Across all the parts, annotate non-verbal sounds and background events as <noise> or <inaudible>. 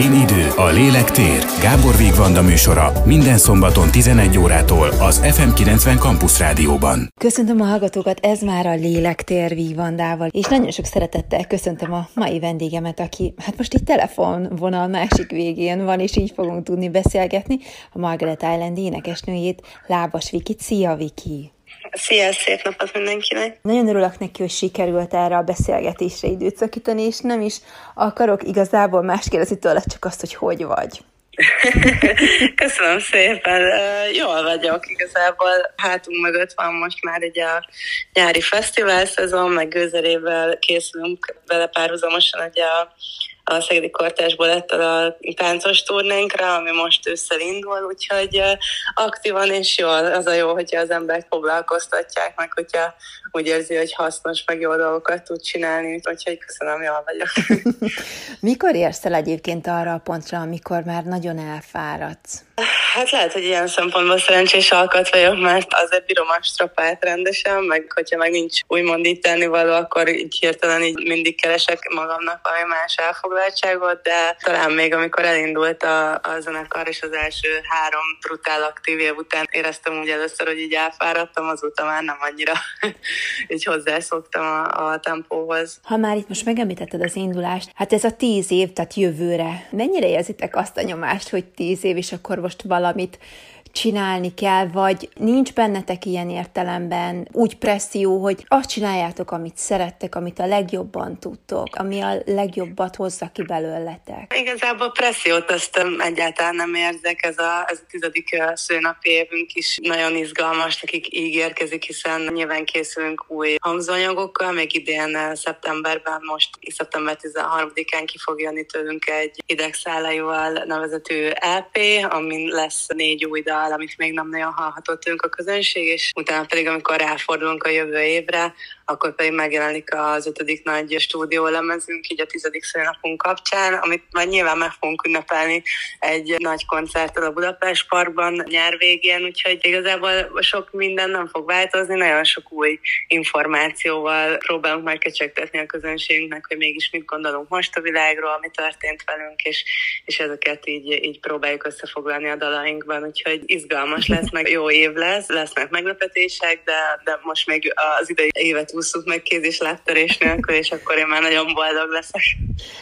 Én idő, a lélek tér. Gábor Vigvanda műsora minden szombaton 11 órától az FM90 Campus Rádióban. Köszöntöm a hallgatókat, ez már a Lélektér Vigvandával, és nagyon sok szeretettel köszöntöm a mai vendégemet, aki hát most itt telefonvonal másik végén van, és így fogunk tudni beszélgetni, a Margaret Island énekesnőjét, Lábas Vikit. Szia, Viki! Szia, szép napot mindenkinek! Nagyon örülök neki, hogy sikerült erre a beszélgetésre időt szakítani, és nem is akarok igazából más kérdezni tőle, csak azt, hogy hogy vagy. <laughs> Köszönöm szépen. Jól vagyok igazából. Hátunk mögött van most már egy a nyári fesztivál szezon, meg gőzerével készülünk vele párhuzamosan egy a a Szegedi Kortás Balettal a táncos turnénkra, ami most ősszel indul, úgyhogy aktívan és jól, az a jó, hogyha az embert foglalkoztatják, meg hogyha úgy érzi, hogy hasznos, meg jó dolgokat tud csinálni, úgyhogy köszönöm, jól vagyok. <laughs> Mikor érsz el egyébként arra a pontra, amikor már nagyon elfáradsz? Hát lehet, hogy ilyen szempontból szerencsés alkat vagyok, mert azért bírom a strapát rendesen, meg hogyha meg nincs úgymond itt tennivaló, akkor így hirtelen így mindig keresek magamnak valami más elfoglaltságot, de talán még amikor elindult a, a zenekar és az első három brutál aktív év után éreztem úgy először, hogy így elfáradtam, azóta már nem annyira így hozzászoktam a, a tempóhoz. Ha már itt most megemlítetted az indulást, hát ez a tíz év, tehát jövőre. Mennyire érzitek azt a nyomást, hogy tíz év, és akkor most valamit csinálni kell, vagy nincs bennetek ilyen értelemben úgy presszió, hogy azt csináljátok, amit szerettek, amit a legjobban tudtok, ami a legjobbat hozza ki belőletek? Igazából pressziót azt egyáltalán nem érzek, ez a, ez a tizedik szőnapi évünk is nagyon izgalmas, nekik ígérkezik, hiszen nyilván készülünk új hangzóanyagokkal, még idén szeptemberben, most szeptember 13-án ki fog jönni tőlünk egy idegszállájúval nevezetű LP, amin lesz négy új dal, dal, amit még nem nagyon hallhatott a közönség, és utána pedig, amikor ráfordulunk a jövő évre, akkor pedig megjelenik az ötödik nagy stúdiólemezünk, így a tizedik szőnapunk kapcsán, amit majd nyilván meg fogunk ünnepelni egy nagy koncerttel a Budapest Parkban nyár végén, úgyhogy igazából sok minden nem fog változni, nagyon sok új információval próbálunk majd kecsegtetni a közönségünknek, hogy mégis mit gondolunk most a világról, mi történt velünk, és, és ezeket így, így próbáljuk összefoglalni a dalainkban, úgyhogy izgalmas lesz, meg jó év lesz, lesznek meglepetések, de, de most még az idei évet ússzuk meg kéz és láttörés nélkül, és akkor én már nagyon boldog leszek.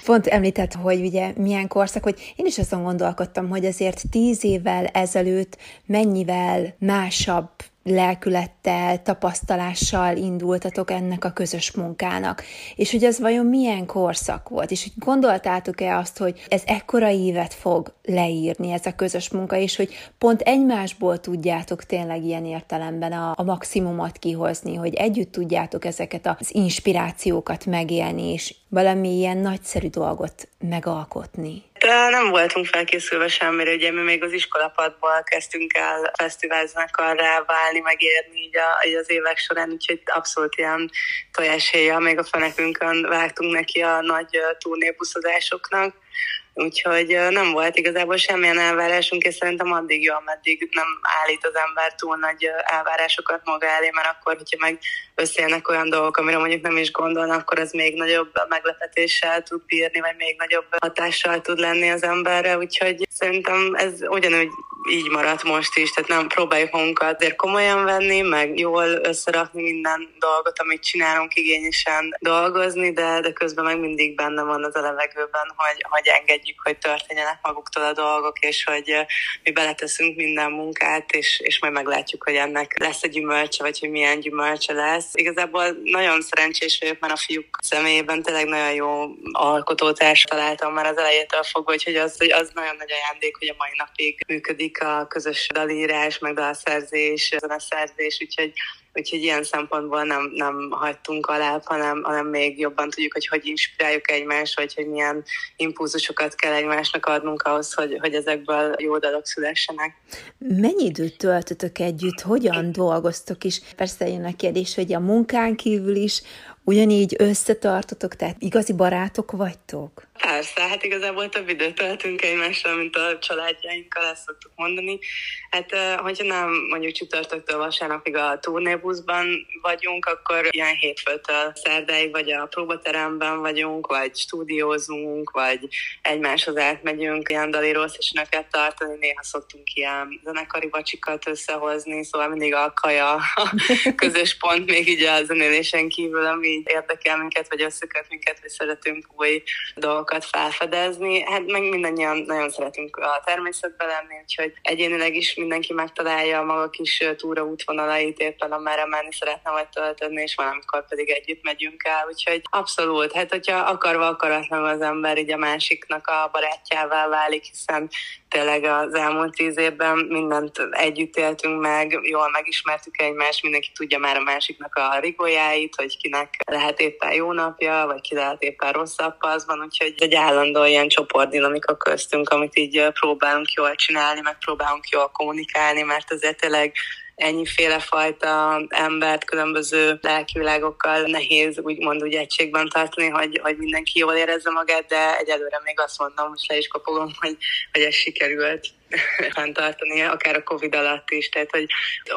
Pont említett, hogy ugye milyen korszak, hogy én is azon gondolkodtam, hogy azért tíz évvel ezelőtt mennyivel másabb lelkülettel, tapasztalással indultatok ennek a közös munkának, és hogy ez vajon milyen korszak volt, és hogy gondoltátok-e azt, hogy ez ekkora évet fog leírni ez a közös munka, és hogy pont egymásból tudjátok tényleg ilyen értelemben a, a maximumot kihozni, hogy együtt tudjátok ezeket az inspirációkat megélni, és valami ilyen nagyszerű dolgot megalkotni. De nem voltunk felkészülve semmire, ugye mi még az iskolapadból kezdtünk el fesztiválzenekarrá válni, megérni így, a, így az évek során, úgyhogy abszolút ilyen tojáshéja, még a fenekünkön vágtunk neki a nagy turnébuszozásoknak Úgyhogy nem volt igazából semmilyen elvárásunk, és szerintem addig jó, ameddig nem állít az ember túl nagy elvárásokat maga elé, mert akkor, hogyha meg összejönnek olyan dolgok, amire mondjuk nem is gondolnak, akkor az még nagyobb meglepetéssel tud bírni, vagy még nagyobb hatással tud lenni az emberre, úgyhogy szerintem ez ugyanúgy így maradt most is, tehát nem próbáljuk magunkat azért komolyan venni, meg jól összerakni minden dolgot, amit csinálunk, igényesen dolgozni, de, de közben meg mindig benne van az a levegőben, hogy, hogy engedjük, hogy történjenek maguktól a dolgok, és hogy mi beleteszünk minden munkát, és, és majd meglátjuk, hogy ennek lesz egy gyümölcse, vagy hogy milyen gyümölcse lesz. Igazából nagyon szerencsés vagyok, mert a fiúk személyében tényleg nagyon jó alkotótárs találtam már az elejétől fogva, hogy az, hogy az nagyon nagy ajándék, hogy a mai napig működik a közös dalírás, meg dalszerzés, zeneszerzés, úgyhogy úgyhogy ilyen szempontból nem, nem hagytunk alá, hanem, hanem még jobban tudjuk, hogy hogy inspiráljuk egymást, vagy hogy milyen impulzusokat kell egymásnak adnunk ahhoz, hogy, hogy ezekből jó dalok szülessenek. Mennyi időt töltötök együtt, hogyan dolgoztok is? Persze jön a kérdés, hogy a munkán kívül is ugyanígy összetartotok, tehát igazi barátok vagytok? Persze, hát igazából több időt töltünk egymással, mint a családjainkkal, ezt szoktuk mondani. Hát, hogyha nem mondjuk csütörtöktől vasárnapig a turnébuszban vagyunk, akkor ilyen hétfőtől szerdáig vagy a próbateremben vagyunk, vagy stúdiózunk, vagy egymáshoz átmegyünk ilyen dalíró tartani, néha szoktunk ilyen zenekari vacsikat összehozni, szóval mindig a kaja a <laughs> közös pont, még így a zenélésen kívül, ami érdekel minket, vagy összeköt minket, vagy szeretünk új dolgokat felfedezni. Hát meg mindannyian nagyon szeretünk a természetbe lenni, úgyhogy egyénileg is mindenki megtalálja a maga kis túra útvonalait, éppen amerre menni szeretne vagy tölteni, és valamikor pedig együtt megyünk el, úgyhogy abszolút, hát hogyha akarva akaratlanul az ember így a másiknak a barátjává válik, hiszen tényleg az elmúlt tíz évben mindent együtt éltünk meg, jól megismertük egymást, mindenki tudja már a másiknak a rigójáit, hogy kinek lehet éppen jó napja, vagy ki lehet éppen rosszabb van, úgyhogy egy állandó ilyen csoportdinamika köztünk, amit így próbálunk jól csinálni, meg próbálunk jól kommunikálni, mert azért tényleg ennyiféle fajta embert különböző lelkivilágokkal nehéz úgymond úgy egységben tartani, hogy, hogy mindenki jól érezze magát, de egyelőre még azt mondom, most le is kopogom, hogy, hogy ez sikerült fenntartani, akár a Covid alatt is. Tehát, hogy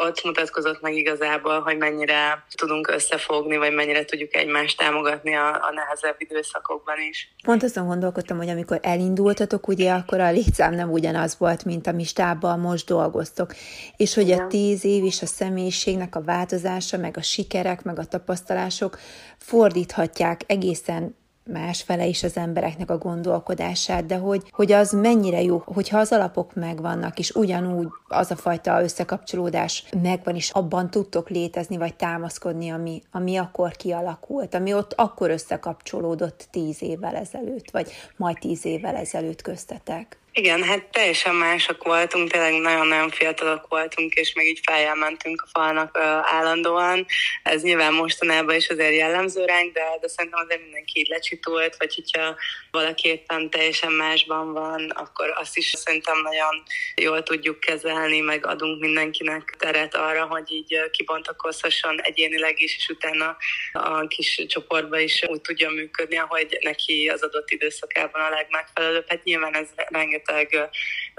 ott mutatkozott meg igazából, hogy mennyire tudunk összefogni, vagy mennyire tudjuk egymást támogatni a, a nehezebb időszakokban is. Pont azon gondolkodtam, hogy amikor elindultatok, ugye, akkor a létszám nem ugyanaz volt, mint ami stábbal most dolgoztok. És hogy a tíz év és a személyiségnek a változása, meg a sikerek, meg a tapasztalások fordíthatják egészen másfele is az embereknek a gondolkodását, de hogy, hogy az mennyire jó, hogyha az alapok megvannak, és ugyanúgy az a fajta összekapcsolódás megvan, és abban tudtok létezni, vagy támaszkodni, ami, ami akkor kialakult, ami ott akkor összekapcsolódott tíz évvel ezelőtt, vagy majd tíz évvel ezelőtt köztetek. Igen, hát teljesen mások voltunk, tényleg nagyon-nagyon fiatalok voltunk, és még így feljelmentünk a falnak uh, állandóan. Ez nyilván mostanában is azért jellemző ránk, de, de szerintem azért mindenki így lecsitult, vagy hogyha valaki éppen teljesen másban van, akkor azt is szerintem nagyon jól tudjuk kezelni, meg adunk mindenkinek teret arra, hogy így kibontakozhasson egyénileg is, és utána a kis csoportba is úgy tudja működni, ahogy neki az adott időszakában a legmegfelelőbb. Hát nyilván ez rengeteg rengeteg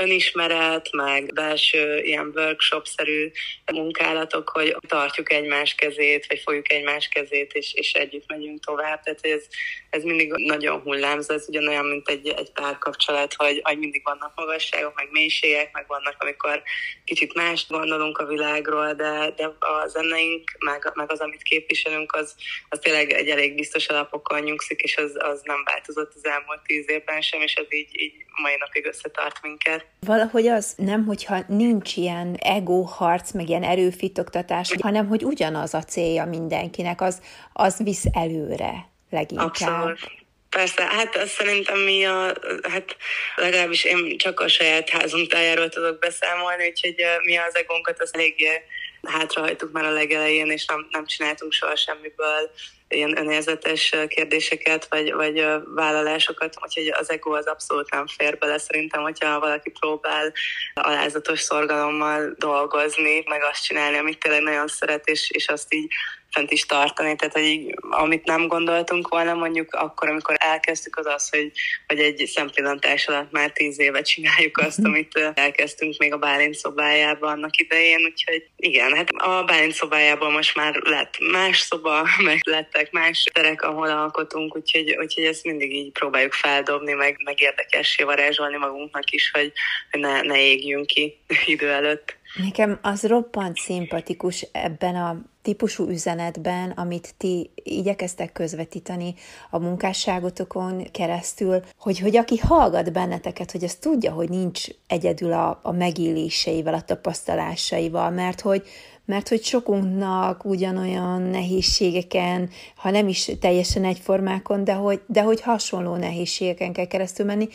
önismeret, meg belső ilyen workshop-szerű munkálatok, hogy tartjuk egymás kezét, vagy fogjuk egymás kezét, és, és együtt megyünk tovább. Tehát ez, ez mindig nagyon hullámzó, ez ugyanolyan, mint egy, egy párkapcsolat, hogy, hogy mindig vannak magasságok, meg mélységek, meg vannak, amikor kicsit mást gondolunk a világról, de, de a zeneink, meg, meg az, amit képviselünk, az, az tényleg egy elég biztos alapokon nyugszik, és az, az nem változott az elmúlt tíz évben sem, és ez így, így mai napig összetart minket. Valahogy az nem, hogyha nincs ilyen ego harc, meg ilyen erőfitoktatás, hanem hogy ugyanaz a célja mindenkinek, az, az visz előre leginkább. Abszolút. Persze, hát azt szerintem mi a, hát legalábbis én csak a saját házunk tájáról tudok beszámolni, úgyhogy mi az egónkat az eléggé hátrahajtuk már a legelején, és nem, nem csináltunk soha semmiből ilyen önérzetes kérdéseket, vagy, vagy vállalásokat, úgyhogy az ego az abszolút nem fér bele. Szerintem, hogyha valaki próbál alázatos szorgalommal dolgozni, meg azt csinálni, amit tényleg nagyon szeret, és, és azt így fent is tartani, tehát hogy így, amit nem gondoltunk volna mondjuk akkor, amikor elkezdtük, az az, hogy, hogy egy szempillantás alatt már tíz éve csináljuk azt, mhm. amit elkezdtünk még a Bálint szobájában annak idején, úgyhogy igen, hát a Bálint szobájában most már lett más szoba, <laughs> meg lettek más terek, ahol alkotunk, úgyhogy, úgyhogy ezt mindig így próbáljuk feldobni, meg, meg érdekessé varázsolni magunknak is, hogy ne, ne égjünk ki <laughs> idő előtt. Nekem az roppant szimpatikus ebben a típusú üzenetben, amit ti igyekeztek közvetíteni a munkásságotokon keresztül, hogy, hogy aki hallgat benneteket, hogy az tudja, hogy nincs egyedül a, a megéléseivel, a tapasztalásaival, mert hogy, mert hogy sokunknak ugyanolyan nehézségeken, ha nem is teljesen egyformákon, de hogy, de hogy hasonló nehézségeken kell keresztül menni,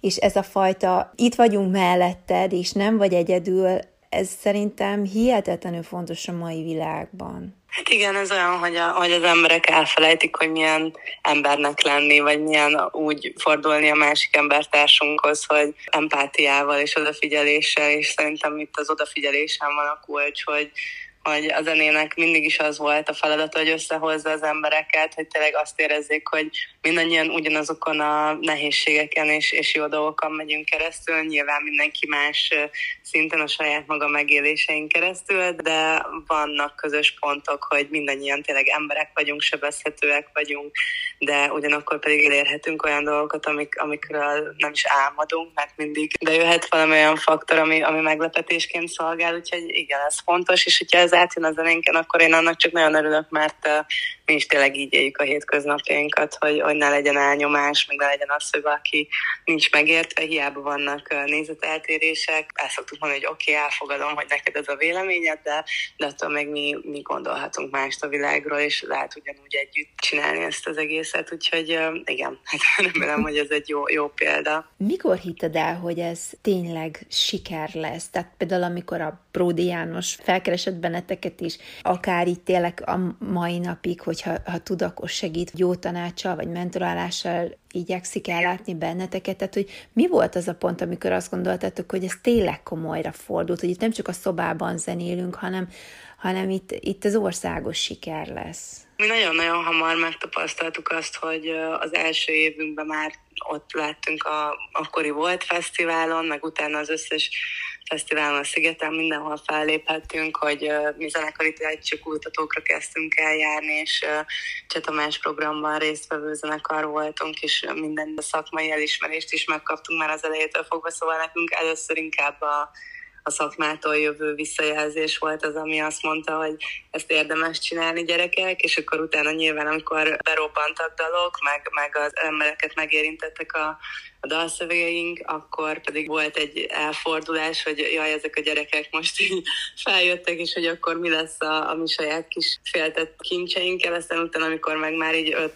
és ez a fajta itt vagyunk melletted, és nem vagy egyedül, ez szerintem hihetetlenül fontos a mai világban. Hát igen, ez olyan, hogy, a, hogy az emberek elfelejtik, hogy milyen embernek lenni, vagy milyen úgy fordulni a másik embertársunkhoz, hogy empátiával és odafigyeléssel, és szerintem itt az odafigyelésen van a kulcs, hogy, hogy a zenének mindig is az volt a feladata, hogy összehozza az embereket, hogy tényleg azt érezzék, hogy mindannyian ugyanazokon a nehézségeken és, és jó dolgokon megyünk keresztül, nyilván mindenki más szinten a saját maga megéléseink keresztül, de vannak közös pontok, hogy mindannyian tényleg emberek vagyunk, sebezhetőek vagyunk, de ugyanakkor pedig elérhetünk olyan dolgokat, amik, amikről nem is álmodunk, mert mindig bejöhet valami olyan faktor, ami, ami meglepetésként szolgál, úgyhogy igen, ez fontos, és hogyha ez átjön a zenénken, akkor én annak csak nagyon örülök, mert mi is tényleg így éljük a hétköznapjainkat, hogy, hogy ne legyen elnyomás, meg ne legyen az, hogy valaki nincs megértve, hiába vannak nézeteltérések. El szoktuk mondani, hogy oké, okay, elfogadom, hogy neked ez a véleményed, de, de attól meg mi, mi gondolhatunk mást a világról, és lehet ugyanúgy együtt csinálni ezt az egészet, úgyhogy igen, <laughs> hát remélem, hogy ez egy jó, jó példa. Mikor hitted el, hogy ez tényleg siker lesz? Tehát például amikor a Pródi János felkeresett benneteket is, akár itt tényleg a mai napig, hogyha ha tud, akkor segít jó tanácssal, vagy mentorálással igyekszik ellátni benneteket, tehát hogy mi volt az a pont, amikor azt gondoltatok, hogy ez tényleg komolyra fordult, hogy itt nem csak a szobában zenélünk, hanem, hanem itt, itt az országos siker lesz. Mi nagyon-nagyon hamar megtapasztaltuk azt, hogy az első évünkben már ott láttunk a akkori Volt Fesztiválon, meg utána az összes fesztiválon a szigeten mindenhol felléphettünk, hogy mi zenekari kutatókra kezdtünk el járni, és Csetamás programban résztvevő zenekar voltunk, és minden szakmai elismerést is megkaptunk már az elejétől fogva, szóval nekünk először inkább a a szakmától jövő visszajelzés volt az, ami azt mondta, hogy ezt érdemes csinálni gyerekek, és akkor utána nyilván, amikor berobbantak dalok, meg, meg az embereket megérintettek a, a dalszövegeink, akkor pedig volt egy elfordulás, hogy jaj, ezek a gyerekek most így feljöttek, és hogy akkor mi lesz a, a mi saját kis féltett kincseinkkel, aztán utána, amikor meg már így 5-8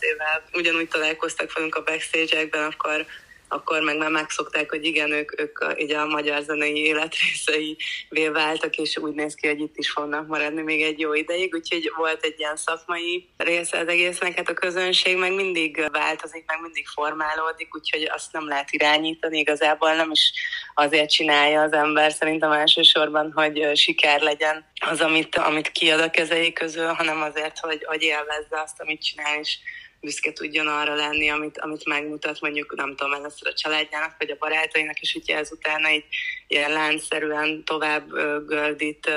évvel ugyanúgy találkoztak velünk a backstage-ekben, akkor akkor meg már megszokták, hogy igen, ők, ők a, így a magyar zenei életrészei váltak, és úgy néz ki, hogy itt is fognak maradni még egy jó ideig, úgyhogy volt egy ilyen szakmai része az egésznek, hát a közönség meg mindig változik, meg mindig formálódik, úgyhogy azt nem lehet irányítani, igazából nem is azért csinálja az ember szerintem elsősorban, hogy siker legyen az, amit, amit kiad a kezei közül, hanem azért, hogy, hogy élvezze azt, amit csinál, és büszke tudjon arra lenni, amit, amit megmutat mondjuk, nem tudom, először a családjának, vagy a barátainak, és ugye ezután egy ilyen láncszerűen tovább gördít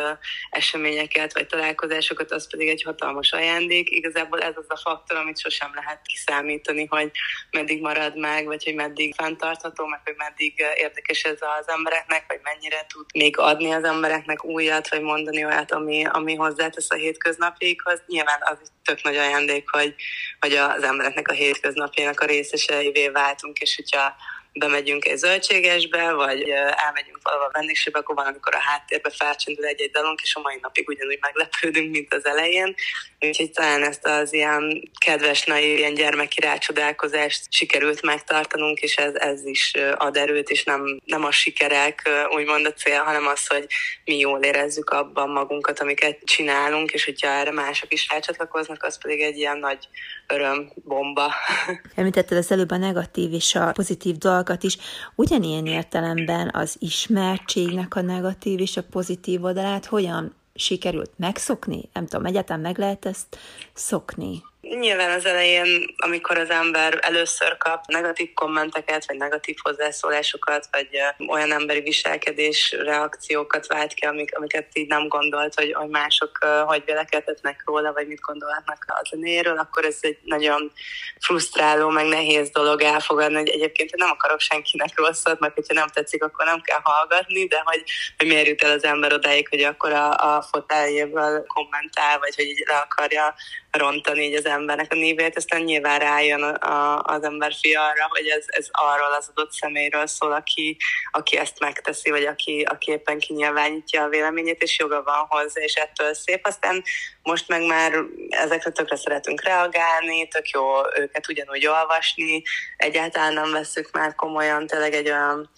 eseményeket, vagy találkozásokat, az pedig egy hatalmas ajándék. Igazából ez az a faktor, amit sosem lehet kiszámítani, hogy meddig marad meg, vagy hogy meddig fenntartható, meg hogy meddig érdekes ez az embereknek, vagy mennyire tud még adni az embereknek újat, vagy mondani olyat, ami, ami hozzátesz a hétköznapjaikhoz. Nyilván az tök nagy ajándék, hogy, hogy az embereknek a hétköznapjának a részeseivé váltunk, és hogyha bemegyünk egy zöldségesbe, vagy elmegyünk valahol vendégségbe, akkor van, amikor a háttérbe felcsendül egy-egy dalunk, és a mai napig ugyanúgy meglepődünk, mint az elején. Úgyhogy talán ezt az ilyen kedves, naív, ilyen gyermeki rácsodálkozást sikerült megtartanunk, és ez, ez is ad erőt, és nem, nem a sikerek úgymond a cél, hanem az, hogy mi jól érezzük abban magunkat, amiket csinálunk, és hogyha erre mások is rácsatlakoznak, az pedig egy ilyen nagy öröm bomba. <laughs> Említetted az előbb a negatív és a pozitív dolgokat is. Ugyanilyen értelemben az ismertségnek a negatív és a pozitív oldalát hogyan sikerült megszokni? Nem tudom, egyáltalán meg lehet ezt szokni? Nyilván az elején, amikor az ember először kap negatív kommenteket, vagy negatív hozzászólásokat, vagy olyan emberi viselkedés reakciókat vált ki, amik, amiket így nem gondolt, hogy, hogy mások hogy vélekedhetnek róla, vagy mit gondolhatnak a zenéről, akkor ez egy nagyon frusztráló, meg nehéz dolog elfogadni, hogy egyébként nem akarok senkinek rosszat, mert hogyha nem tetszik, akkor nem kell hallgatni, de hogy, hogy miért jut el az ember odáig, hogy akkor a, a fotáljéből kommentál, vagy hogy így le akarja rontani így az embernek a névét, aztán nyilván rájön a, az ember fia arra, hogy ez, ez arról az adott személyről szól, aki, aki ezt megteszi, vagy aki, aki éppen kinyilvánítja a véleményét, és joga van hozzá, és ettől szép. Aztán most meg már ezekre tökre szeretünk reagálni, tök jó őket ugyanúgy olvasni, egyáltalán nem veszük már komolyan, tényleg egy olyan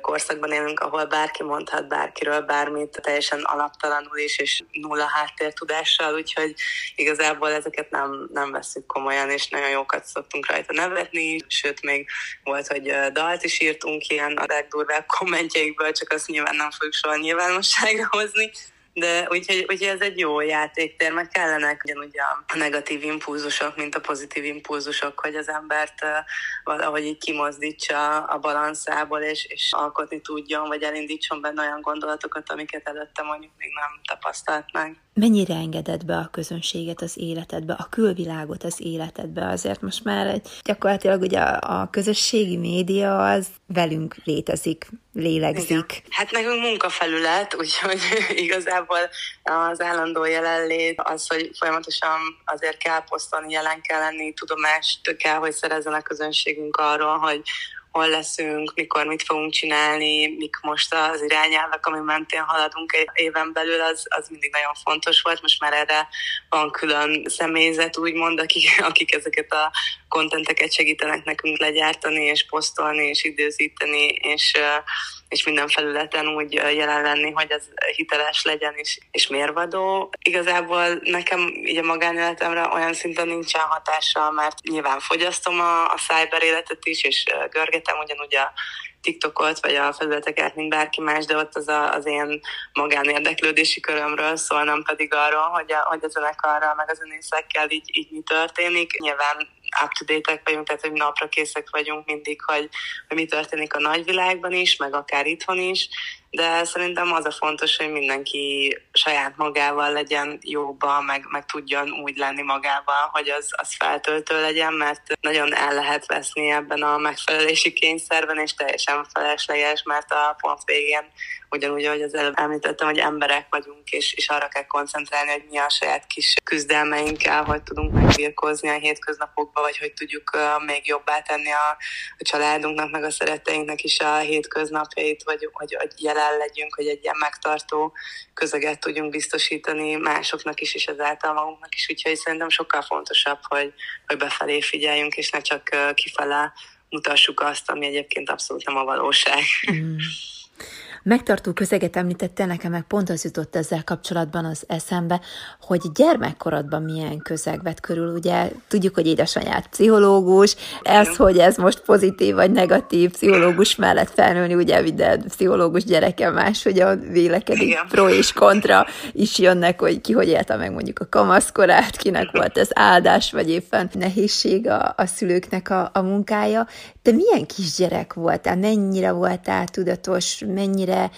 korszakban élünk, ahol bárki mondhat bárkiről bármit, teljesen alaptalanul is, és nulla háttértudással, úgyhogy igazából ezeket nem, nem veszük komolyan, és nagyon jókat szoktunk rajta nevetni, sőt, még volt, hogy dalt is írtunk ilyen a legdurvább kommentjeikből, csak azt nyilván nem fogjuk soha nyilvánosságra hozni, de úgyhogy, úgyhogy ez egy jó játéktér, meg kellenek ugyanúgy a negatív impulzusok, mint a pozitív impulzusok, hogy az embert valahogy így kimozdítsa a balanszából, és, és alkotni tudjon, vagy elindítson benne olyan gondolatokat, amiket előtte mondjuk még nem tapasztalt meg. Mennyire engedett be a közönséget az életedbe, a külvilágot az életedbe? Azért most már egy, gyakorlatilag ugye a, a közösségi média az velünk létezik, lélegzik. Igen. Hát nekünk munkafelület, úgyhogy <laughs> igazából az állandó jelenlét, az, hogy folyamatosan azért kell posztolni, jelen kell lenni, tudomást kell, hogy szerezzen a közönségünk arról, hogy hol leszünk, mikor mit fogunk csinálni, mik most az irányelvek, ami mentén haladunk egy éven belül, az, az mindig nagyon fontos volt. Most már erre van külön személyzet, úgymond, akik, akik ezeket a kontenteket segítenek nekünk legyártani, és posztolni, és időzíteni, és és minden felületen úgy jelen lenni, hogy ez hiteles legyen és, és mérvadó. Igazából nekem így a magánéletemre olyan szinten nincsen hatással, mert nyilván fogyasztom a, a cyber életet is, és görgetem ugyanúgy a TikTokot, vagy a felületeket, mint bárki más, de ott az a, az én magánérdeklődési körömről szól, nem pedig arról, hogy a, hogy a zenekarral, meg a zenészekkel így, így mi történik. Nyilván up-to-date-ek vagyunk, tehát hogy napra készek vagyunk mindig, hogy, hogy mi történik a nagyvilágban is, meg akár itthon is, de szerintem az a fontos, hogy mindenki saját magával legyen jóba, meg, meg tudjon úgy lenni magával, hogy az, az feltöltő legyen, mert nagyon el lehet veszni ebben a megfelelési kényszerben, és teljesen felesleges, mert a pont végén ugyanúgy, ahogy az előbb említettem, hogy emberek vagyunk, és, és arra kell koncentrálni, hogy mi a saját kis küzdelmeinkkel, hogy tudunk megbirkózni a hétköznapokba, vagy hogy tudjuk uh, még jobbá tenni a, a családunknak, meg a szeretteinknek is a hétköznapjait, vagy hogy, hogy jelen legyünk, hogy egy ilyen megtartó közeget tudjunk biztosítani másoknak is, és ezáltal magunknak is. Úgyhogy szerintem sokkal fontosabb, hogy, hogy befelé figyeljünk, és ne csak kifele mutassuk azt, ami egyébként abszolút nem a valóság. Mm megtartó közeget említette, nekem meg pont az jutott ezzel kapcsolatban az eszembe, hogy gyermekkorodban milyen közeg vett körül. Ugye tudjuk, hogy édesanyád pszichológus, ez, hogy ez most pozitív vagy negatív pszichológus mellett felnőni, ugye minden pszichológus gyereke más, hogy a vélekedik Igen. pro és kontra is jönnek, hogy ki hogy élte meg mondjuk a kamaszkorát, kinek volt ez áldás, vagy éppen nehézség a, a szülőknek a, a munkája. Te milyen kisgyerek voltál? Mennyire voltál tudatos? Mennyire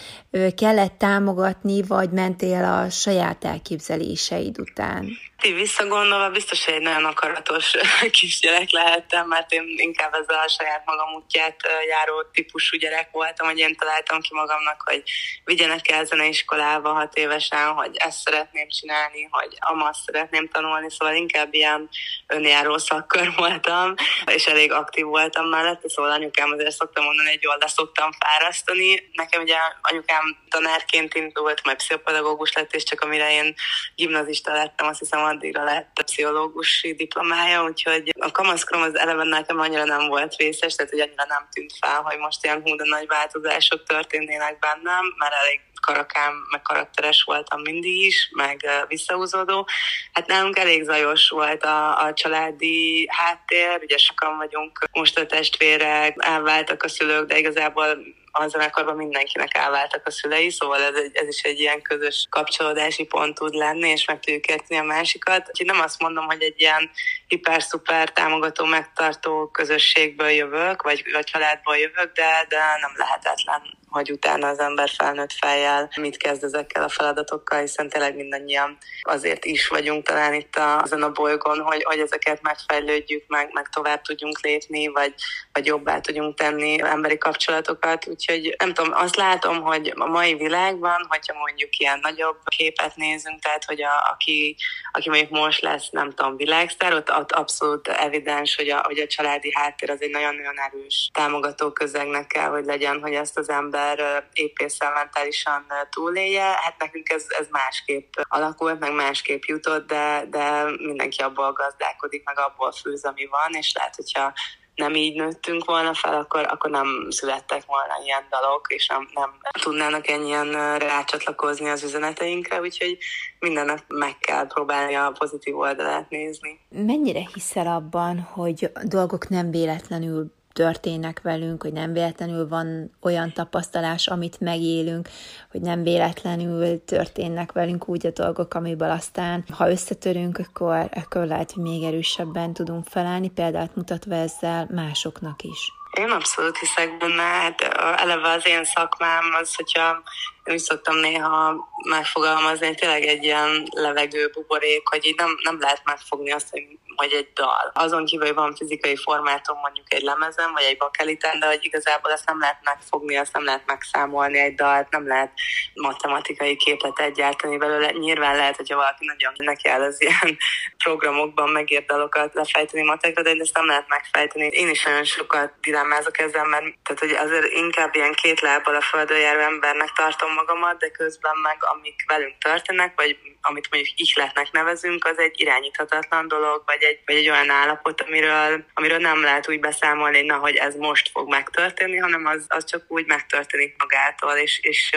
kellett támogatni, vagy mentél a saját elképzeléseid után? Ti visszagondolva biztos, hogy egy nagyon akaratos <laughs> kisgyerek lehettem, mert én inkább ez a saját magam útját járó típusú gyerek voltam, hogy én találtam ki magamnak, hogy vigyenek el zeneiskolába hat évesen, hogy ezt szeretném csinálni, hogy amazt szeretném tanulni, szóval inkább ilyen önjáró szakkör <laughs> voltam, és elég aktív voltam mellette, szóval anyukám azért szoktam mondani, hogy jól szoktam fárasztani. Nekem ugye anyukám tanárként indult, majd pszichopedagógus lett, és csak amire én gimnazista lettem, azt hiszem addigra lett a pszichológusi diplomája, úgyhogy a kamaszkorom az eleve nekem annyira nem volt vészes, tehát hogy annyira nem tűnt fel, hogy most ilyen hú, nagy változások történnének bennem, mert elég karakám, meg karakteres voltam mindig is, meg visszahúzódó. Hát nálunk elég zajos volt a, a családi háttér, ugye sokan vagyunk most a testvérek, elváltak a szülők, de igazából a zenekarban mindenkinek elváltak a szülei, szóval ez, ez is egy ilyen közös kapcsolódási pont tud lenni, és meg tudjuk érteni a másikat. Úgyhogy nem azt mondom, hogy egy ilyen hiper-szuper támogató, megtartó közösségből jövök, vagy, vagy családból jövök, de, de nem lehetetlen hogy utána az ember felnőtt fejjel mit kezd ezekkel a feladatokkal, hiszen tényleg mindannyian azért is vagyunk talán itt a, azon a bolygón, hogy, hogy ezeket megfejlődjük, meg, meg tovább tudjunk lépni, vagy, vagy jobbá tudjunk tenni emberi kapcsolatokat. Úgyhogy nem tudom, azt látom, hogy a mai világban, hogyha mondjuk ilyen nagyobb képet nézünk, tehát hogy a, aki, aki mondjuk most lesz, nem tudom, világsztár, ott, ott abszolút evidens, hogy a, hogy a családi háttér az egy nagyon-nagyon erős támogató közegnek kell, hogy legyen, hogy ezt az ember épészel mentálisan túlélje. Hát nekünk ez, ez másképp alakult, meg másképp jutott, de, de mindenki abból gazdálkodik, meg abból főz, ami van, és lehet, hogyha nem így nőttünk volna fel, akkor, akkor nem születtek volna ilyen dalok, és nem, nem tudnának ennyien rácsatlakozni az üzeneteinkre, úgyhogy mindennek meg kell próbálni a pozitív oldalát nézni. Mennyire hiszel abban, hogy dolgok nem véletlenül történnek velünk, hogy nem véletlenül van olyan tapasztalás, amit megélünk, hogy nem véletlenül történnek velünk úgy a dolgok, amiből aztán, ha összetörünk, akkor, akkor lehet, hogy még erősebben tudunk felállni, példát mutatva ezzel másoknak is. Én abszolút hiszek benne, hát eleve az én szakmám az, hogyha én úgy szoktam néha megfogalmazni, hogy tényleg egy ilyen levegő buborék, hogy így nem, nem lehet megfogni azt, hogy vagy egy dal. Azon kívül, hogy van fizikai formátum mondjuk egy lemezen, vagy egy bakeliten, de hogy igazából ezt nem lehet megfogni, azt nem lehet megszámolni egy dalt, nem lehet matematikai képlet egyáltalán belőle. Nyilván lehet, hogyha valaki nagyon neki áll az ilyen <laughs> programokban megírt dalokat lefejteni matekra, de ezt nem lehet megfejteni. Én is nagyon sokat dilemmázok ezzel, mert tehát, hogy azért inkább ilyen két lábbal a földön járó embernek tartom magamat, de közben meg amik velünk történnek, vagy amit mondjuk ihletnek nevezünk, az egy irányíthatatlan dolog, vagy egy, vagy egy olyan állapot, amiről, amiről nem lehet úgy beszámolni, na, hogy ez most fog megtörténni, hanem az, az csak úgy megtörténik magától, és, és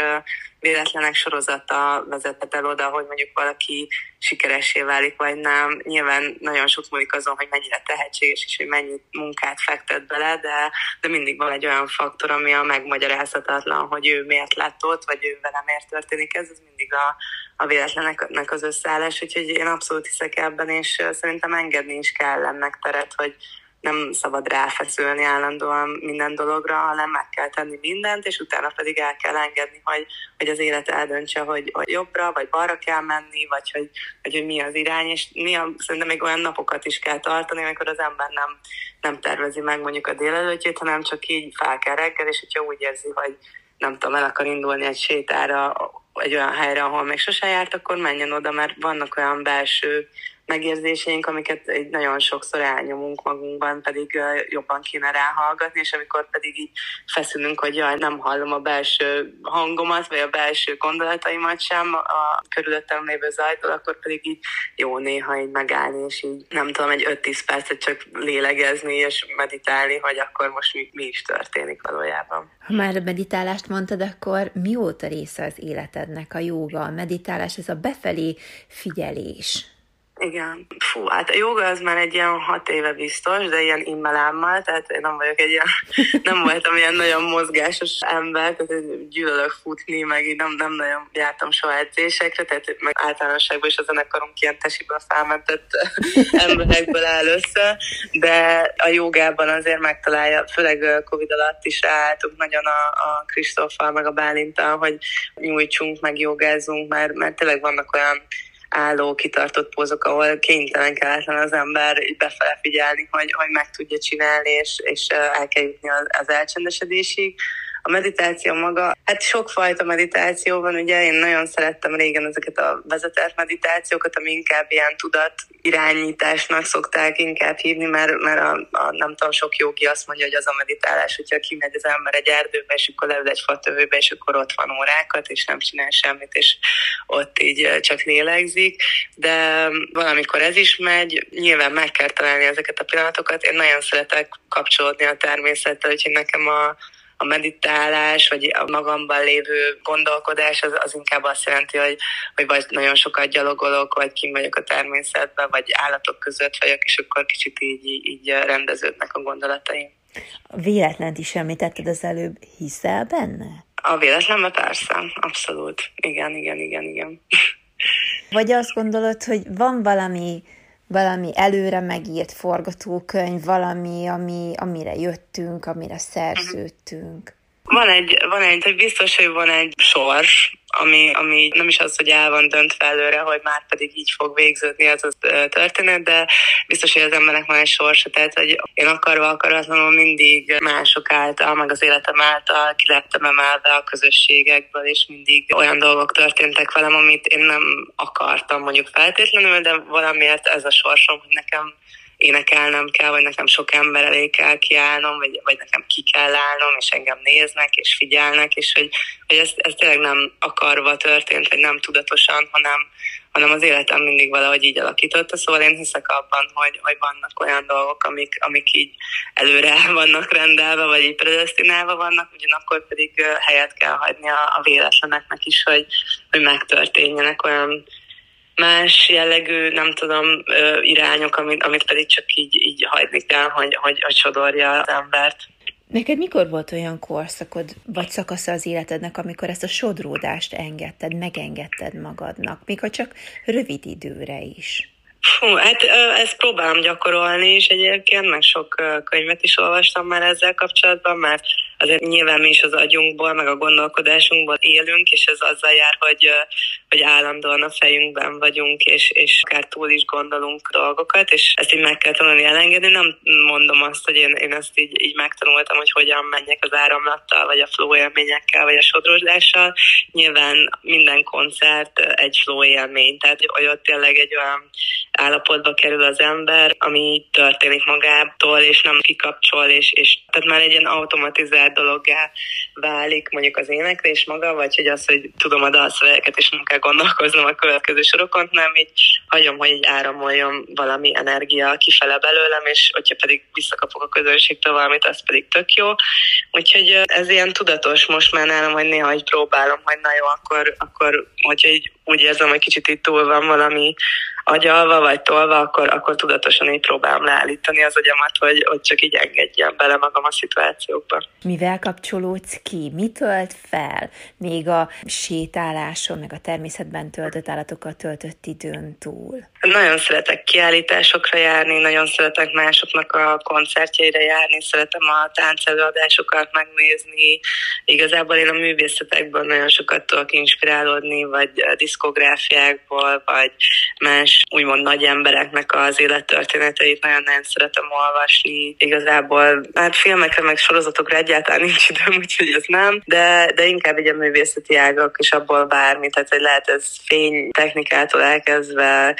véletlenek sorozata vezetett el oda, hogy mondjuk valaki sikeresé válik, vagy nem. Nyilván nagyon sok múlik azon, hogy mennyire tehetséges, és hogy mennyi munkát fektet bele, de, de mindig van egy olyan faktor, ami a megmagyarázhatatlan, hogy ő miért lett ott, vagy ő vele miért történik ez, ez mindig a, a véletleneknek az összeállás, úgyhogy én abszolút hiszek ebben, és szerintem engedni is kell ennek teret, hogy nem szabad ráfeszülni állandóan minden dologra, hanem meg kell tenni mindent, és utána pedig el kell engedni, hogy, hogy az élet eldöntse, hogy, hogy jobbra, vagy balra kell menni, vagy hogy, vagy hogy mi az irány, és néha szerintem még olyan napokat is kell tartani, amikor az ember nem, nem tervezi meg mondjuk a délelőttjét, hanem csak így fel kell reggel, és hogyha úgy érzi, hogy nem tudom, el akar indulni egy sétára egy olyan helyre, ahol még sose járt, akkor menjen oda, mert vannak olyan belső megérzéseink, amiket egy nagyon sokszor elnyomunk magunkban, pedig jobban kéne ráhallgatni, és amikor pedig így feszülünk, hogy jaj, nem hallom a belső hangomat, vagy a belső gondolataimat sem a körülöttem lévő zajtól, akkor pedig így jó néha így megállni, és így nem tudom, egy 5-10 percet csak lélegezni és meditálni, hogy akkor most mi, mi is történik valójában. Ha már a meditálást mondtad, akkor mióta része az életednek a jóga, a meditálás, ez a befelé figyelés? Igen. Fú, hát a joga az már egy ilyen hat éve biztos, de ilyen immelámmal, tehát én nem vagyok egy ilyen, <laughs> nem voltam ilyen nagyon mozgásos ember, tehát gyűlölök futni, meg így nem, nem nagyon jártam soha edzésekre, tehát meg általánosságban is a zenekarunk ilyen tesiből felmentett <laughs> emberekből áll össze, de a jogában azért megtalálja, főleg Covid alatt is álltunk nagyon a, a Kristóffal, meg a Bálintal, hogy nyújtsunk, meg jogázunk, mert, mert tényleg vannak olyan álló, kitartott pózok, ahol kénytelen kelletlen az ember így befele figyelni, hogy, hogy meg tudja csinálni, és, és el kell jutni az, az elcsendesedésig. A meditáció maga, hát sokfajta meditáció van, ugye én nagyon szerettem régen ezeket a vezetett meditációkat, ami inkább ilyen tudat irányításnak szokták inkább hívni, mert, mert a, a, nem tudom, sok jogi azt mondja, hogy az a meditálás, hogyha kimegy az ember egy erdőbe, és akkor leül egy fatövőbe, és akkor ott van órákat, és nem csinál semmit, és ott így csak lélegzik, de valamikor ez is megy, nyilván meg kell találni ezeket a pillanatokat. Én nagyon szeretek kapcsolódni a természettel, úgyhogy nekem a, a meditálás, vagy a magamban lévő gondolkodás, az, az inkább azt jelenti, hogy, hogy vagy nagyon sokat gyalogolok, vagy kim vagyok a természetben, vagy állatok között vagyok, és akkor kicsit így, így rendeződnek a gondolataim. A véletlent is említetted az előbb, hiszel benne? A véletlenben persze, abszolút. Igen, igen, igen, igen. Vagy azt gondolod, hogy van valami valami előre megírt forgatókönyv, valami, ami, amire jöttünk, amire szerződtünk. Van egy, van egy, hogy biztos, hogy van egy sors, ami, ami nem is az, hogy el van döntve előre, hogy már pedig így fog végződni az a történet, de biztos, hogy az embernek van egy sorsa, tehát hogy én akarva akaratlanul mindig mások által, meg az életem által ki lettem emelve a közösségekből, és mindig olyan dolgok történtek velem, amit én nem akartam mondjuk feltétlenül, de valamiért ez a sorsom, hogy nekem énekelnem kell, vagy nekem sok ember elé kell kiállnom, vagy, vagy nekem ki kell állnom, és engem néznek, és figyelnek, és hogy, hogy ez, ez tényleg nem akarva történt, vagy nem tudatosan, hanem, hanem az életem mindig valahogy így alakította, szóval én hiszek abban, hogy, hogy vannak olyan dolgok, amik, amik így előre <laughs> vannak rendelve, vagy így predestinálva vannak, ugyanakkor pedig helyet kell hagyni a, a véletleneknek is, hogy, hogy megtörténjenek olyan más jellegű, nem tudom, irányok, amit, amit pedig csak így, így hagyni kell, hogy, hogy, hogy sodorja az embert. Neked mikor volt olyan korszakod, vagy szakasza az életednek, amikor ezt a sodródást engedted, megengedted magadnak, még ha csak rövid időre is? Fú, hát ezt próbálom gyakorolni, és egyébként meg sok könyvet is olvastam már ezzel kapcsolatban, mert azért nyilván mi is az agyunkból, meg a gondolkodásunkból élünk, és ez azzal jár, hogy, hogy állandóan a fejünkben vagyunk, és, és akár túl is gondolunk dolgokat, és ezt így meg kell tanulni elengedni. Nem mondom azt, hogy én, én ezt így, így megtanultam, hogy hogyan menjek az áramlattal, vagy a flow élményekkel, vagy a sodródással. Nyilván minden koncert egy flow élmény, tehát hogy ott tényleg egy olyan állapotba kerül az ember, ami történik magától, és nem kikapcsol, és, és tehát már egy ilyen automatizált dologgá válik mondjuk az éneklés maga, vagy hogy az, hogy tudom a dalszövegeket, és nem kell gondolkoznom a következő sorokon, nem így hagyom, hogy így áramoljon valami energia kifele belőlem, és hogyha pedig visszakapok a közönségtől valamit, az pedig tök jó. Úgyhogy ez ilyen tudatos most már nálam, hogy néha így próbálom, hogy na jó, akkor, akkor hogyha így úgy érzem, hogy kicsit itt túl van valami agyalva vagy tolva, akkor, akkor tudatosan így próbálom leállítani az agyamat, hogy, hogy csak így engedjem bele magam a szituációkba. Mivel kapcsolódsz ki? Mi tölt fel? Még a sétáláson, meg a természetben töltött állatokkal töltött időn túl? Nagyon szeretek kiállításokra járni, nagyon szeretek másoknak a koncertjeire járni, szeretem a táncelőadásokat megnézni. Igazából én a művészetekből nagyon sokat tudok inspirálódni, vagy a diszkográfiákból, vagy más úgymond nagy embereknek az élettörténeteit nagyon-nagyon szeretem olvasni. Igazából hát filmekre meg sorozatokra egyáltalán nincs időm, úgyhogy ez nem, de, de inkább egy a művészeti ágak, és abból bármi, tehát hogy lehet ez fénytechnikától elkezdve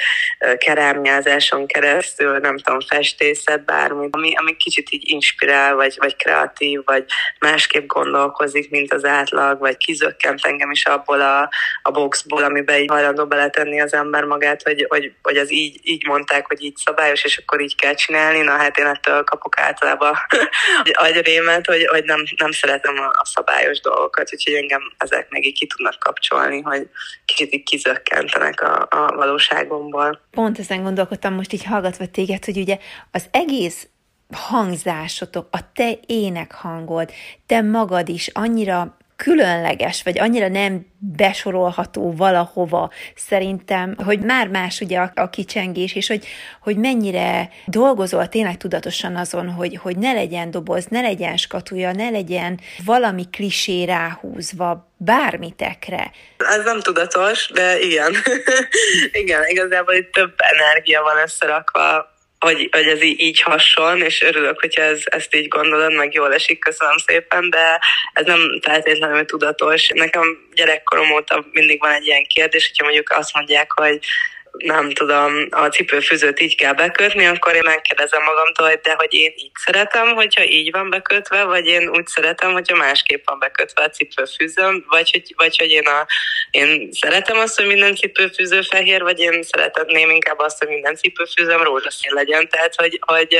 kerámiázáson keresztül, nem tudom, festészet, bármi, ami, ami kicsit így inspirál, vagy, vagy kreatív, vagy másképp gondolkozik, mint az átlag, vagy kizökkent engem is abból a, a boxból, amiben így hajlandó beletenni az ember magát, hogy, hogy, hogy az így, így mondták, hogy így szabályos, és akkor így kell csinálni. Na hát én ettől kapok általában <laughs> agyrémet, hogy, hogy nem, nem szeretem a, a szabályos dolgokat, úgyhogy engem ezek meg így ki tudnak kapcsolni, hogy kicsit így kizökkentenek a, a valóságomból. Pont ezen gondolkodtam most így hallgatva téged, hogy ugye az egész hangzásotok, a te énekhangod, te magad is annyira különleges, vagy annyira nem besorolható valahova szerintem, hogy már más ugye a, a kicsengés, és hogy, hogy mennyire dolgozol tényleg tudatosan azon, hogy, hogy ne legyen doboz, ne legyen skatuja, ne legyen valami klisé ráhúzva bármitekre. Ez nem tudatos, de igen. <laughs> igen, igazából itt több energia van összerakva hogy, hogy ez így, hason, és örülök, hogyha ez, ezt így gondolod, meg jól esik, köszönöm szépen, de ez nem feltétlenül tudatos. Nekem gyerekkorom óta mindig van egy ilyen kérdés, hogyha mondjuk azt mondják, hogy nem tudom, a cipőfűzőt így kell bekötni, akkor én megkérdezem magamtól, hogy de hogy én így szeretem, hogyha így van bekötve, vagy én úgy szeretem, hogyha másképp van bekötve a cipőfűzőm, vagy hogy, vagy hogy én, a, én szeretem azt, hogy minden cipőfűző fehér, vagy én szeretném inkább azt, hogy minden cipőfűzőm rózsaszín legyen. Tehát, hogy, hogy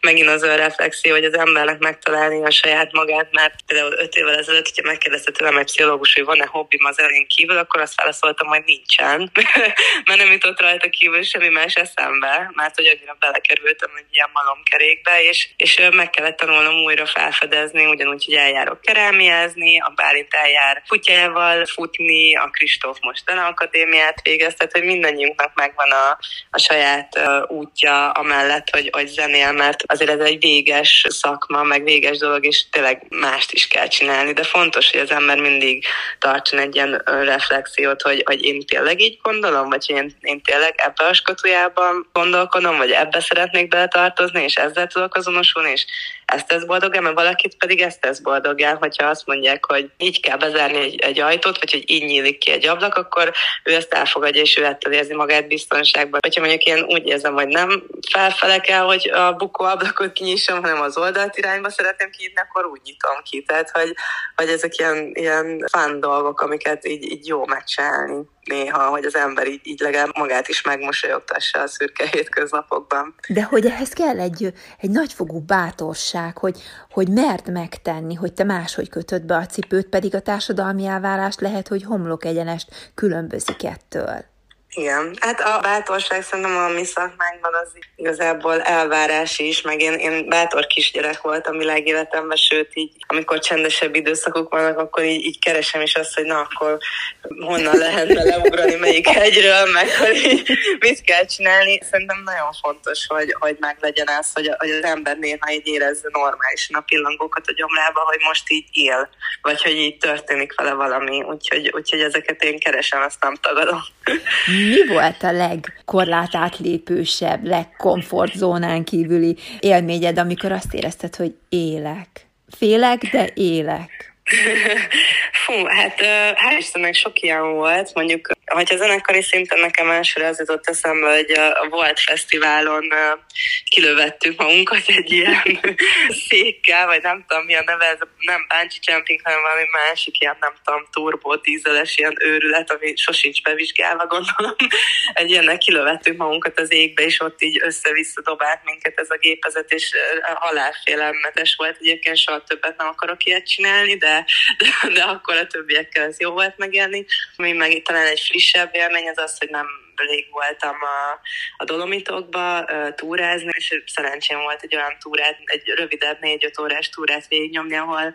megint az reflexió, hogy az embernek megtalálni a saját magát, mert például öt évvel ezelőtt, hogyha megkérdezte tőlem egy pszichológus, hogy van-e hobbim az elén kívül, akkor azt válaszoltam, hogy nincsen, <laughs> mert nem jutott rajta kívül semmi más eszembe, mert hogy annyira belekerültem egy ilyen malomkerékbe, és, és meg kellett tanulnom újra felfedezni, ugyanúgy, hogy eljárok kerámiázni, a Bálint eljár kutyával futni, a Kristóf most akadémiát végez, tehát hogy mindannyiunknak megvan a, a saját uh, útja amellett, hogy, hogy zenél, mert azért ez egy véges szakma, meg véges dolog, és tényleg mást is kell csinálni, de fontos, hogy az ember mindig tartson egy ilyen reflexiót, hogy, hogy én tényleg így gondolom, vagy én, én tényleg ebbe a skatujában gondolkodom, vagy ebbe szeretnék beletartozni, és ezzel tudok azonosulni, és ezt tesz boldogá, mert valakit pedig ezt tesz boldogá, hogyha azt mondják, hogy így kell bezárni egy, egy ajtót, vagy hogy így nyílik ki egy ablak, akkor ő ezt elfogadja, és ő ettől érzi magát biztonságban. Hogyha mondjuk én úgy érzem, hogy nem felfele kell, hogy a bukó ablakot kinyissam, hanem az oldalt irányba szeretném kinyitni, akkor úgy nyitom ki. Tehát, hogy, hogy ezek ilyen, ilyen fán dolgok, amiket így, így jó megcsinálni néha, hogy az ember így, így legalább magát is megmosolyogtassa a szürke hétköznapokban. De hogy ehhez kell egy, egy nagyfogú bátorság, hogy, hogy mert megtenni, hogy te máshogy kötöd be a cipőt, pedig a társadalmi elvárás lehet, hogy homlok egyenest különbözik ettől. Igen, hát a bátorság szerintem a mi szakmánkban az igazából elvárás is, meg én, én bátor kisgyerek voltam világéletemben, sőt így, amikor csendesebb időszakok vannak, akkor így, így keresem is azt, hogy na akkor honnan lehetne leugrani, melyik hegyről, meg hogy mit kell csinálni. Szerintem nagyon fontos, hogy, hogy meg legyen ez, hogy, hogy az ember néha így érezze normálisan a pillangókat a gyomrába, hogy most így él, vagy hogy így történik vele valami. Úgyhogy, úgyhogy ezeket én keresem, azt nem tagadom. Mi volt a legkorlátátlépősebb, legkomfortzónán kívüli élményed, amikor azt érezted, hogy élek? Félek, de élek. <laughs> Fú, hát hál' Istennek sok ilyen volt. Mondjuk, hogyha zenekari szinten nekem elsőre az jutott eszembe, hogy a Volt Fesztiválon kilövettük magunkat egy ilyen <laughs> székkel, vagy nem tudom mi a neve, ez nem bungee jumping, hanem valami másik ilyen, nem tudom, turbo dízeles ilyen őrület, ami sosincs bevizsgálva, gondolom. <laughs> Egy ilyennek kilövettük magunkat az égbe, és ott így össze-vissza dobált minket ez a gépezet, és halálfélelmetes volt. Egyébként soha többet nem akarok ilyet csinálni, de de, de akkor a többiekkel ez jó volt megélni. Mi meg talán egy frissebb élmény az az, hogy nem rég voltam a, a Dolomitokba uh, túrázni, és szerencsém volt egy olyan túrát, egy rövidebb négy-öt órás túrát végignyomni, ahol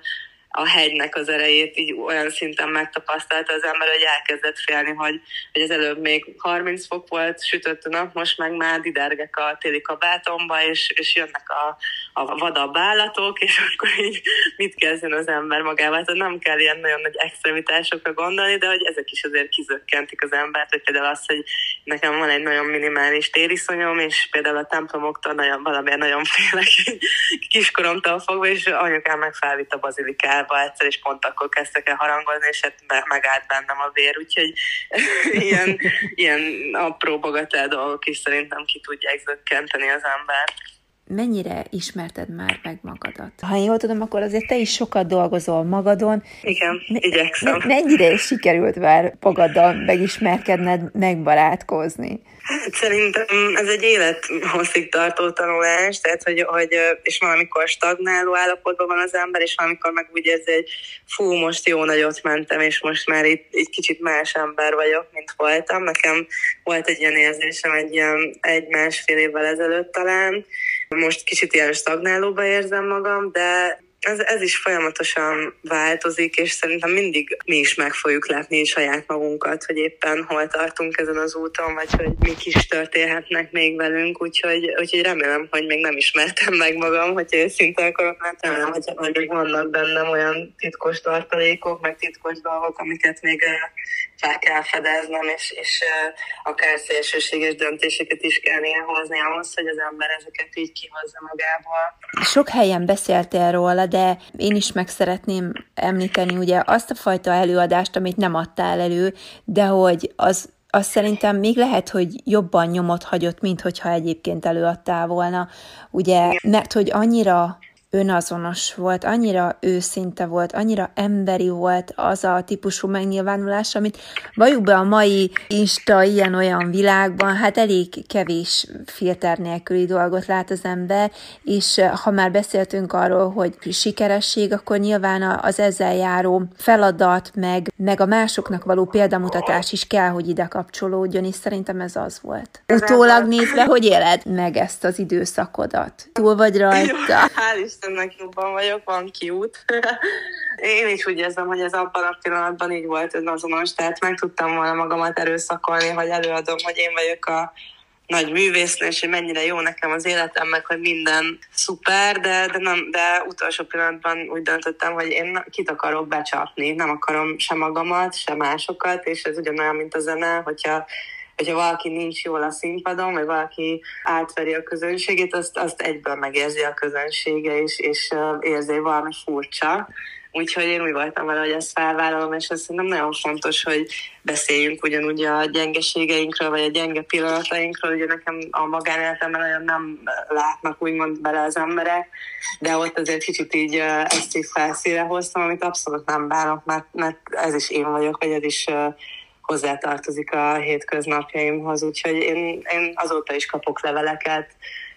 a hegynek az erejét így olyan szinten megtapasztalta az ember, hogy elkezdett félni, hogy, hogy az előbb még 30 fok volt, sütött a nap, most meg már didergek a téli kabátomba, és, és jönnek a, a vadabb állatok, és <laughs> akkor így mit kezdjen az ember magával. Tehát nem kell ilyen nagyon nagy extremitásokra gondolni, de hogy ezek is azért kizökkentik az embert, hogy például az, hogy nekem van egy nagyon minimális tériszonyom, és például a templomoktól nagyon, valamiért nagyon félek <laughs> kiskoromtól fogva, és anyukám meg felvitt a bazilikába egyszer, és pont akkor kezdtek el harangozni, és hát megállt bennem a vér, úgyhogy <laughs> ilyen, ilyen apró bagatel dolgok is szerintem ki tudják zökkenteni az embert mennyire ismerted már meg magadat? Ha én jól tudom, akkor azért te is sokat dolgozol magadon. Igen, igyekszem. Me- mennyire sikerült már magaddal megismerkedned, megbarátkozni? Hát szerintem ez egy élethosszig tartó tanulás, tehát hogy, hogy és valamikor stagnáló állapotban van az ember, és valamikor meg úgy érzi, hogy fú, most jó nagyot mentem, és most már itt egy kicsit más ember vagyok, mint voltam. Nekem volt egy ilyen érzésem egy ilyen egy-másfél évvel ezelőtt talán, most kicsit ilyen stagnálóba érzem magam, de ez, ez is folyamatosan változik, és szerintem mindig mi is meg fogjuk látni saját magunkat, hogy éppen hol tartunk ezen az úton, vagy hogy mik is történhetnek még velünk, úgyhogy, úgyhogy remélem, hogy még nem ismertem meg magam, hogy őszinte akarok, mert remélem, hogy, hogy vannak bennem olyan titkos tartalékok, meg titkos dolgok, amiket még fel kell fedeznem, és, és akár szélsőséges döntéseket is kell néha hozni ahhoz, hogy az ember ezeket így kihozza magából. Sok helyen beszéltél róla, de én is meg szeretném említeni ugye azt a fajta előadást, amit nem adtál elő, de hogy az az szerintem még lehet, hogy jobban nyomot hagyott, mint hogyha egyébként előadtál volna, ugye, mert hogy annyira önazonos volt, annyira őszinte volt, annyira emberi volt az a típusú megnyilvánulás, amit valljuk be a mai Insta ilyen-olyan világban, hát elég kevés filter nélküli dolgot lát az ember, és eh, ha már beszéltünk arról, hogy sikeresség, akkor nyilván az ezzel járó feladat, meg, meg a másoknak való példamutatás is kell, hogy ide kapcsolódjon, és szerintem ez az volt. Utólag nézve, hogy éled meg ezt az időszakodat? Túl vagy rajta? Hál' Istennek jobban vagyok, van kiút. <laughs> Én is úgy érzem, hogy ez abban a pillanatban így volt ez azonos, tehát meg tudtam volna magamat erőszakolni, hogy előadom, hogy én vagyok a nagy művésznő, és hogy mennyire jó nekem az életem, meg hogy minden szuper, de, de, nem, de utolsó pillanatban úgy döntöttem, hogy én kit akarok becsapni, nem akarom se magamat, se másokat, és ez ugyanolyan, mint a zene, hogyha hogyha valaki nincs jól a színpadon, vagy valaki átveri a közönségét, azt, azt egyből megérzi a közönsége, és, és érzi valami furcsa. Úgyhogy én úgy voltam vele, hogy ezt felvállalom, és azt szerintem nagyon fontos, hogy beszéljünk ugyanúgy a gyengeségeinkről, vagy a gyenge pillanatainkról. Ugye nekem a magánéletemben nagyon nem látnak úgymond bele az emberek, de ott azért kicsit így ezt így felszíre hoztam, amit abszolút nem bánok, mert, mert ez is én vagyok, vagy ez is hozzátartozik a hétköznapjaimhoz, úgyhogy én, én azóta is kapok leveleket,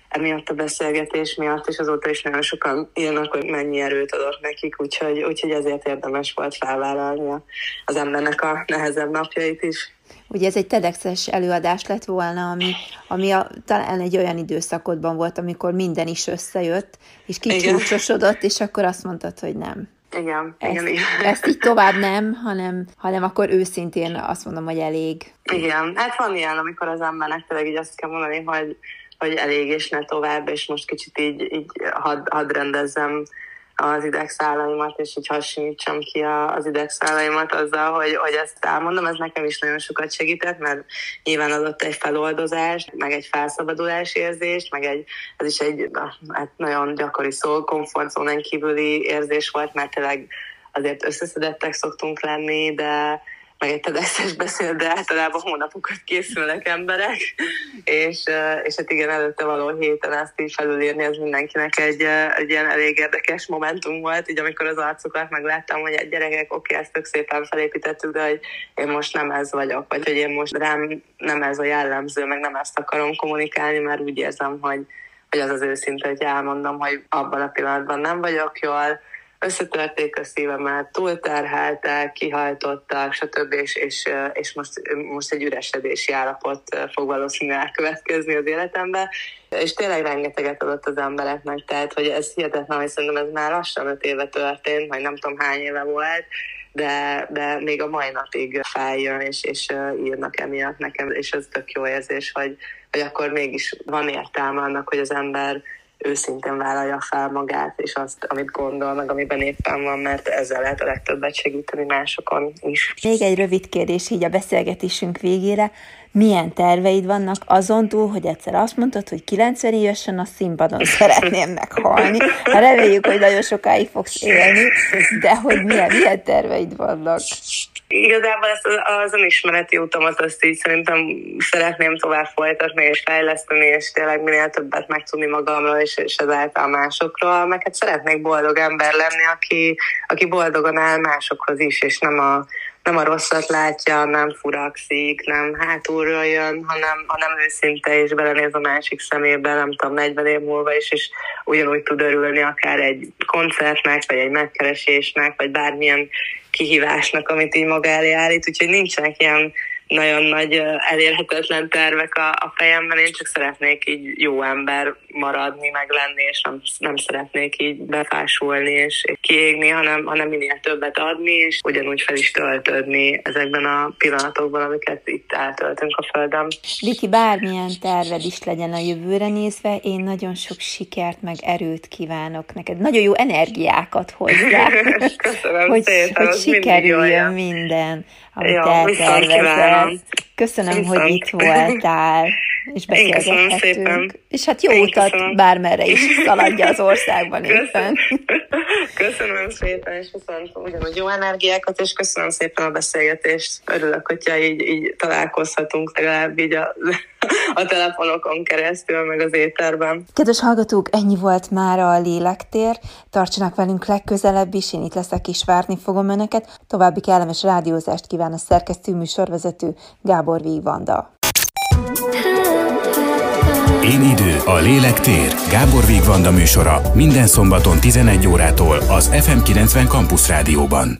emiatt a beszélgetés miatt, és azóta is nagyon sokan írnak, hogy mennyi erőt adott nekik, úgyhogy, úgyhogy ezért érdemes volt felvállalni az embernek a nehezebb napjait is. Ugye ez egy TEDx-es előadás lett volna, ami, ami a, talán egy olyan időszakodban volt, amikor minden is összejött, és kicsúcsosodott, és akkor azt mondtad, hogy nem. Igen, ezt, igen, igen. Ezt így tovább nem, hanem, hanem akkor őszintén azt mondom, hogy elég. Igen, hát van ilyen, amikor az embernek tényleg így azt kell mondani, hogy, hogy elég és ne tovább, és most kicsit így, így hadd had rendezzem az idegszálaimat, és így hasonlítsam ki az idegszálaimat azzal, hogy, hogy ezt elmondom, ez nekem is nagyon sokat segített, mert nyilván adott egy feloldozást, meg egy felszabadulás érzést, meg egy, ez is egy hát nagyon gyakori szó, komfortzónán kívüli érzés volt, mert tényleg azért összeszedettek szoktunk lenni, de meg egy tedeszes beszél, de általában hónapokat készülnek emberek, és, és hát igen, előtte való héten ezt így felülírni, ez mindenkinek egy, egy ilyen elég érdekes momentum volt, így amikor az arcokat megláttam, hogy egy gyerekek, oké, ezt tök szépen felépítettük, de hogy én most nem ez vagyok, vagy hogy én most rám nem ez a jellemző, meg nem ezt akarom kommunikálni, mert úgy érzem, hogy, hogy az az őszinte, hogy elmondom, hogy abban a pillanatban nem vagyok jól, összetörték a szívemet, túlterheltek, kihajtottak, stb. És, és, és most, most egy üresedési állapot fog valószínűleg elkövetkezni az életemben. És tényleg rengeteget adott az embereknek, tehát hogy ez hihetetlen, hogy szerintem ez már lassan öt éve történt, vagy nem tudom hány éve volt, de, de még a mai napig feljön, és, és írnak emiatt nekem, és ez tök jó érzés, hogy, hogy akkor mégis van értelme annak, hogy az ember őszintén vállalja fel magát, és azt, amit gondol, meg amiben éppen van, mert ezzel lehet a legtöbbet segíteni másokon is. Még egy rövid kérdés így a beszélgetésünk végére. Milyen terveid vannak azon túl, hogy egyszer azt mondtad, hogy 90 évesen a színpadon <laughs> szeretném meghalni. Hát reméljük, hogy nagyon sokáig fogsz élni, de hogy milyen, milyen terveid vannak? Igazából ezt az önismereti utamat azt így szerintem szeretném tovább folytatni és fejleszteni, és tényleg minél többet megtudni magamról és, és ezáltal másokról, meg hát szeretnék boldog ember lenni, aki, aki boldogan áll másokhoz is, és nem a, nem a rosszat látja, nem furakszik, nem hátulról jön, hanem, hanem őszinte és belenéz a másik szemébe, nem tudom, 40 év múlva is, és ugyanúgy tud örülni akár egy koncertnek, vagy egy megkeresésnek, vagy bármilyen kihívásnak, amit így maga elé állít, úgyhogy nincsenek ilyen nagyon nagy elérhetetlen tervek a, a fejemben, én csak szeretnék így jó ember maradni, meg lenni, és nem, nem szeretnék így befásulni és kiégni, hanem, hanem minél többet adni, és ugyanúgy fel is töltődni ezekben a pillanatokban, amiket itt eltöltünk a Földön. Viki, bármilyen terved is legyen a jövőre nézve, én nagyon sok sikert, meg erőt kívánok neked. Nagyon jó energiákat hozzá. <laughs> Köszönöm hogy, szépen, hogy sikerüljön minden, amit ja, eltervezel. Köszönöm, Viszont. hogy itt voltál, és beszélgethettünk. És hát jó Én utat köszönöm. bármerre is <laughs> szaladja az országban éppen. Köszönöm szépen, és viszont ugyanúgy jó energiákat, és köszönöm szépen a beszélgetést. Örülök, hogyha így, így találkozhatunk legalább így a, a telefonokon keresztül, meg az éterben. Kedves hallgatók, ennyi volt már a lélektér. Tartsanak velünk legközelebb is, én itt leszek és várni fogom önöket. További kellemes rádiózást kíván a szerkesztő műsorvezető Gábor Vigvanda. Én idő, a lélek tér. Gábor Vigvanda műsora minden szombaton 11 órától az FM90 Campus Rádióban.